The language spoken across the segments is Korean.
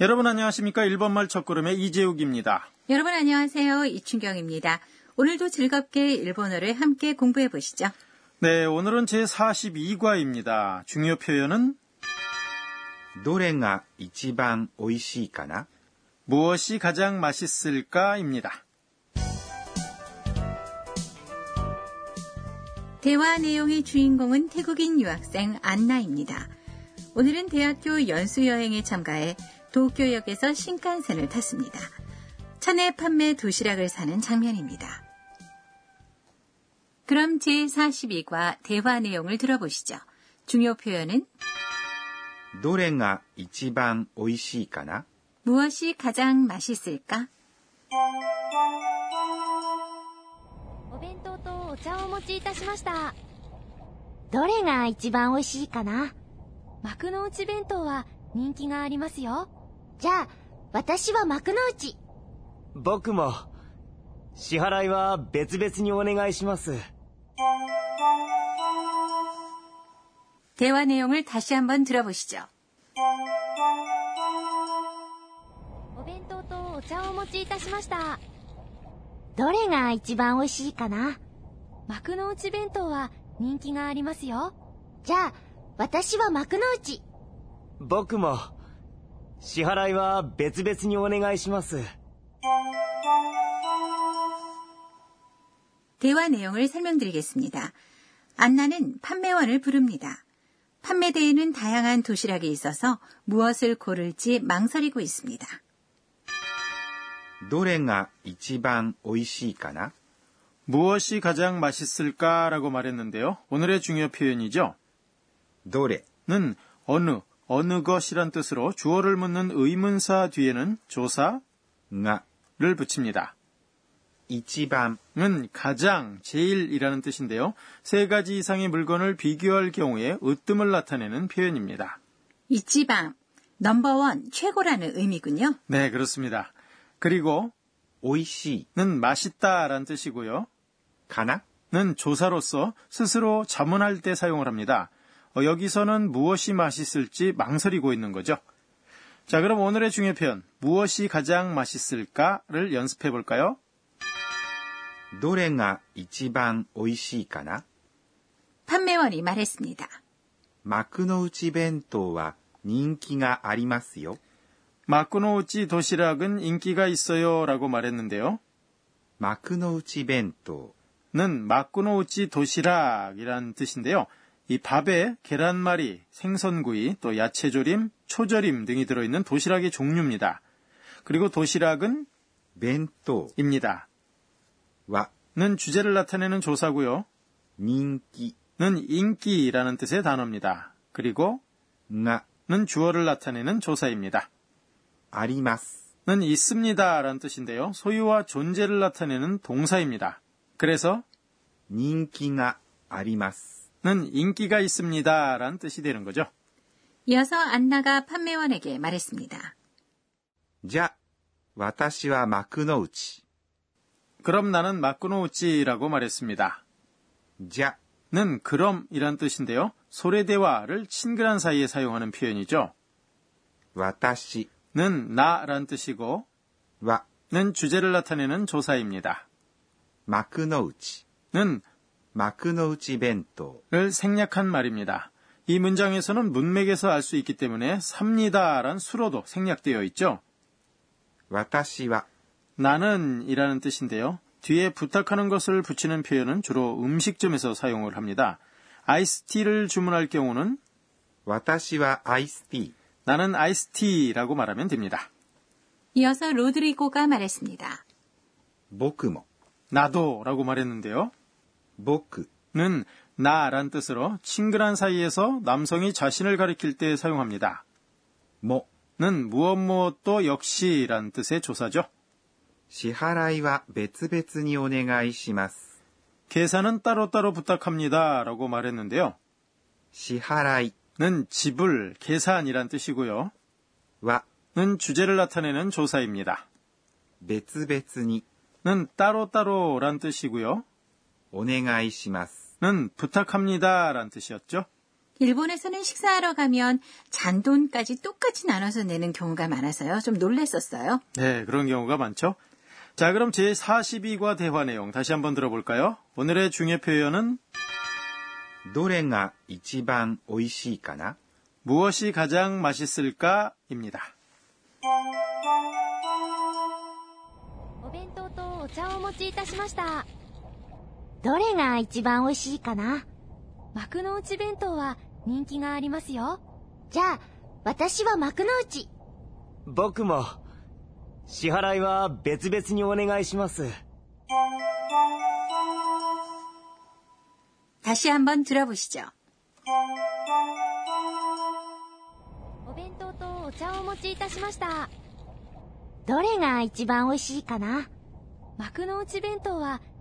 여러분 안녕하십니까? 일본말 첫걸음의 이재욱입니다. 여러분 안녕하세요. 이춘경입니다. 오늘도 즐겁게 일본어를 함께 공부해 보시죠. 네, 오늘은 제 42과입니다. 중요 표현은 どれが一番美味しいかな 무엇이 가장 맛있을까입니다. 대화 내용의 주인공은 태국인 유학생 안나입니다. 오늘은 대학교 연수여행에 참가해 도쿄역에서 신칸센을 탔습니다. 차내 판매 도시락을 사는 장면입니다. 그럼 제42과 대화 내용을 들어보시죠. 중요 표현은 どれが一番美味しいかな 무엇이 가장 맛있을까? お弁当とお茶をお持ちいたしました。どれが一番美味しいかな幕の内弁当は人気がありますよ。 じゃあ、私は幕の内。僕も支払いは別々にお願いします 대화 내용을 다시 한번 들어보시죠. お弁当とお茶をお持ちいたしました。どれが一番美味しいかな幕の内弁当は人気がありますよ。じゃあ、私は幕の内。僕も 支払いは別々にお願いします 대화 내용을 설명드리겠습니다. 안나는 판매원을 부릅니다. 판매대에는 다양한 도시락이 있어서 무엇을 고를지 망설이고 있습니다. どれが一番美味しいかな 무엇이 가장 맛있을까라고 말했는데요. 오늘의 중요 표현이죠. どれ 는 어느, 어느 것이란 뜻으로 주어를 묻는 의문사 뒤에는 조사 나를 붙입니다. 이치밤은 가장, 제일이라는 뜻인데요. 세 가지 이상의 물건을 비교할 경우에 으뜸을 나타내는 표현입니다. 이치밤, 넘버원, 최고라는 의미군요. 네, 그렇습니다. 그리고 오이시는 맛있다라는 뜻이고요. 가나는 조사로서 스스로 자문할 때 사용을 합니다. 어, 여기서는 무엇이 맛있을지 망설이고 있는 거죠. 자, 그럼 오늘의 중요 표현 무엇이 가장 맛있을까를 연습해 볼까요? 노래가 이지방 오이시이까나? 판매원이 말했습니다. 마크노우치 벤토와 인기가 아리마스요. 마크노우치 도시락은 인기가 있어요라고 말했는데요. 마크노우치 벤토는 마크노우치 도시락이란 뜻인데요. 이 밥에 계란말이, 생선구이, 또 야채조림, 초절임 등이 들어있는 도시락의 종류입니다. 그리고 도시락은 멘또입니다. 와는 주제를 나타내는 조사고요. 인기는 인기라는 뜻의 단어입니다. 그리고 나는 주어를 나타내는 조사입니다. 아리마스는 있습니다라는 뜻인데요. 소유와 존재를 나타내는 동사입니다. 그래서 인기가 아리마스 는 인기가 있습니다. 라는 뜻이 되는 거죠. 이어서 안나가 판매원에게 말했습니다. 자, 와타시와 마크노우치. 그럼 나는 마크노우치라고 말했습니다. 자. 는 그럼이란 뜻인데요. 소래대와를 친근한 사이에 사용하는 표현이죠. 와타시 는 나란 뜻이고 와는 주제를 나타내는 조사입니다. 마크노우치는 마크노우치 벤토를 생략한 말입니다. 이 문장에서는 문맥에서 알 수 있기 때문에 삽니다란 수로도 생략되어 있죠. 私は 나는 이라는 뜻인데요. 뒤에 부탁하는 것을 붙이는 표현은 주로 음식점에서 사용을 합니다. 아이스티를 주문할 경우는 私はアイスティー 나는 아이스티라고 말하면 됩니다. 이어서 로드리고가 말했습니다. 모크모 나도라고 말했는데요. 僕 는 나란 뜻으로 친근한 사이에서 남성이 자신을 가리킬 때 사용합니다. も。 는 무엇 무엇도 역시란 뜻의 조사죠. 支払いは別々にお願いします。 계산은 따로따로 부탁합니다. 라고 말했는데요. 支払い 는 지불, 계산이란 뜻이고요. は 는 주제를 나타내는 조사입니다. 別々に 는 따로따로란 뜻이고요. お願いします。 는 부탁합니다. 란 뜻이었죠. 일본에서는 식사하러 가면 잔돈까지 똑같이 나눠서 내는 경우가 많아서요. 좀 놀랬었어요. 네, 그런 경우가 많죠. 자, 그럼 제42과 대화 내용 다시 한번 들어볼까요? 오늘의 중요 표현은 どれが一番美味しいかな 무엇이 가장 맛있을까입니다. お弁当とお茶をお持ちいたしました どれが一番美味しいかな幕の内弁当は人気がありますよじゃあ、私は幕の内。僕も支払いは別々にお願いします 다시 한번 들어보시죠. お弁当とお茶をお持ちいたしましたどれが一番美味しいかな幕の内弁当は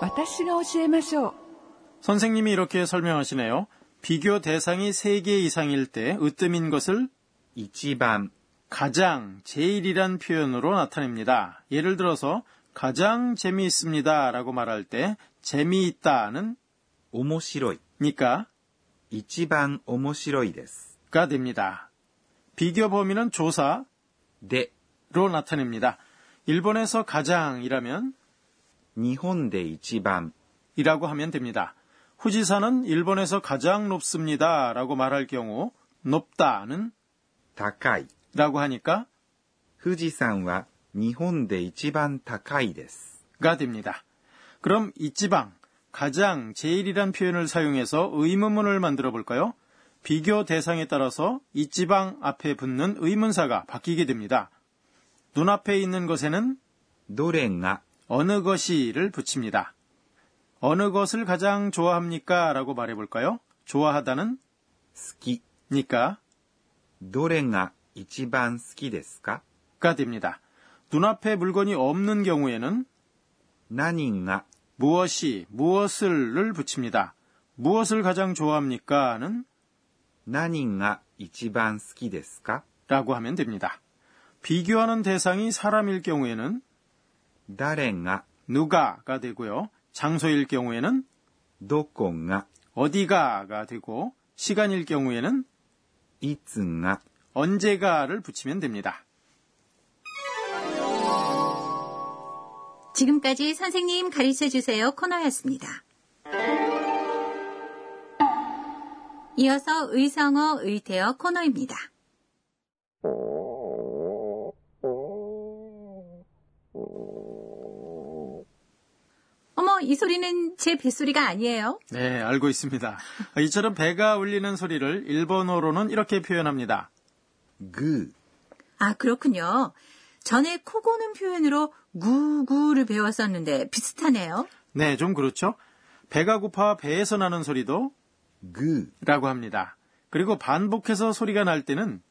私が教えましょう。 선생님이 이렇게 설명하시네요. 비교 대상이 3개 이상일 때 으뜸인 것을 一番 가장, 제일이란 표현으로 나타냅니다. 예를 들어서 가장 재미있습니다 라고 말할 때 재미있다는 面白い 니까 一番面白いです 가 됩니다. 비교 범위는 조사로 で 나타냅니다. 일본에서 가장이라면 니혼데 이치밤 이라고 하면 됩니다. 후지산은 일본에서 가장 높습니다. 라고 말할 경우 높다는 다카이 라고 하니까 후지산은 니혼데 이치반 다카이 데스 가 됩니다. 그럼 이치방 가장 제일이란 표현을 사용해서 의문문을 만들어 볼까요? 비교 대상에 따라서 이치방 앞에 붙는 의문사가 바뀌게 됩니다. 눈앞에 있는 것에는 노래가 어느 것이를 붙입니다. 어느 것을 가장 좋아합니까? 라고 말해 볼까요? 좋아하다는 好き 니까 どれが一番好きですか 가 됩니다. 눈앞에 물건이 없는 경우에는 何が 무엇이, 무엇을를 붙입니다. 무엇을 가장 좋아합니까?는 何が一番好きですか 라고 하면 됩니다. 비교하는 대상이 사람일 경우에는 다랭가 누가가 되고요. 장소일 경우에는 도꼬가 어디가가 되고 시간일 경우에는 이츠가 언제가를 붙이면 됩니다. 지금까지 선생님 가르쳐 주세요 코너였습니다. 이어서 의성어 의태어 코너입니다. 이 소리는 제 뱃소리가 아니에요? 네, 알고 있습니다. 이처럼 배가 울리는 소리를 일본어로는 이렇게 표현합니다. 그. 아, 그렇군요. 전에 코 고는 표현으로 구구를 배웠었는데 비슷하네요. 네, 좀 그렇죠. 배가 고파 배에서 나는 소리도 그라고 합니다. 그리고 반복해서 소리가 날 때는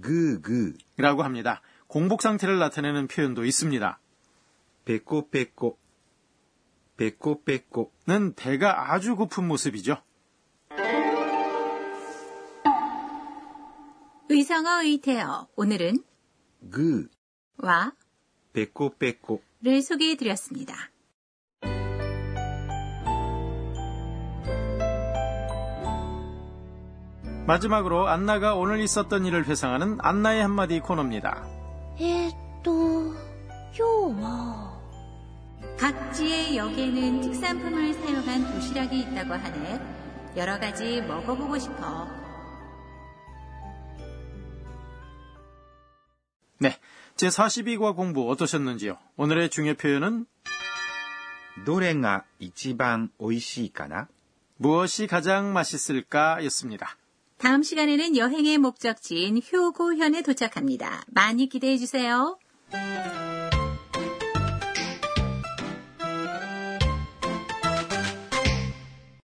그그라고 합니다. 공복 상태를 나타내는 표현도 있습니다. 배꼽 배꼽 빼꼬 빼꼬는 배가 아주 고픈 모습이죠. 의성어 의태어 오늘은 그 와 빼꼬 빼꼬를 소개해 드렸습니다. 마지막으로 안나가 오늘 있었던 일을 회상하는 안나의 한마디 코너입니다. 에또 요와 뭐. 각지의 역에는 특산품을 사용한 도시락이 있다고 하네. 여러 가지 먹어보고 싶어. 네. 제42과 공부 어떠셨는지요? 오늘의 중요 표현은 どれが一番美味しいかな 무엇이 가장 맛있을까 였습니다. 다음 시간에는 여행의 목적지인 효고현에 도착합니다. 많이 기대해 주세요.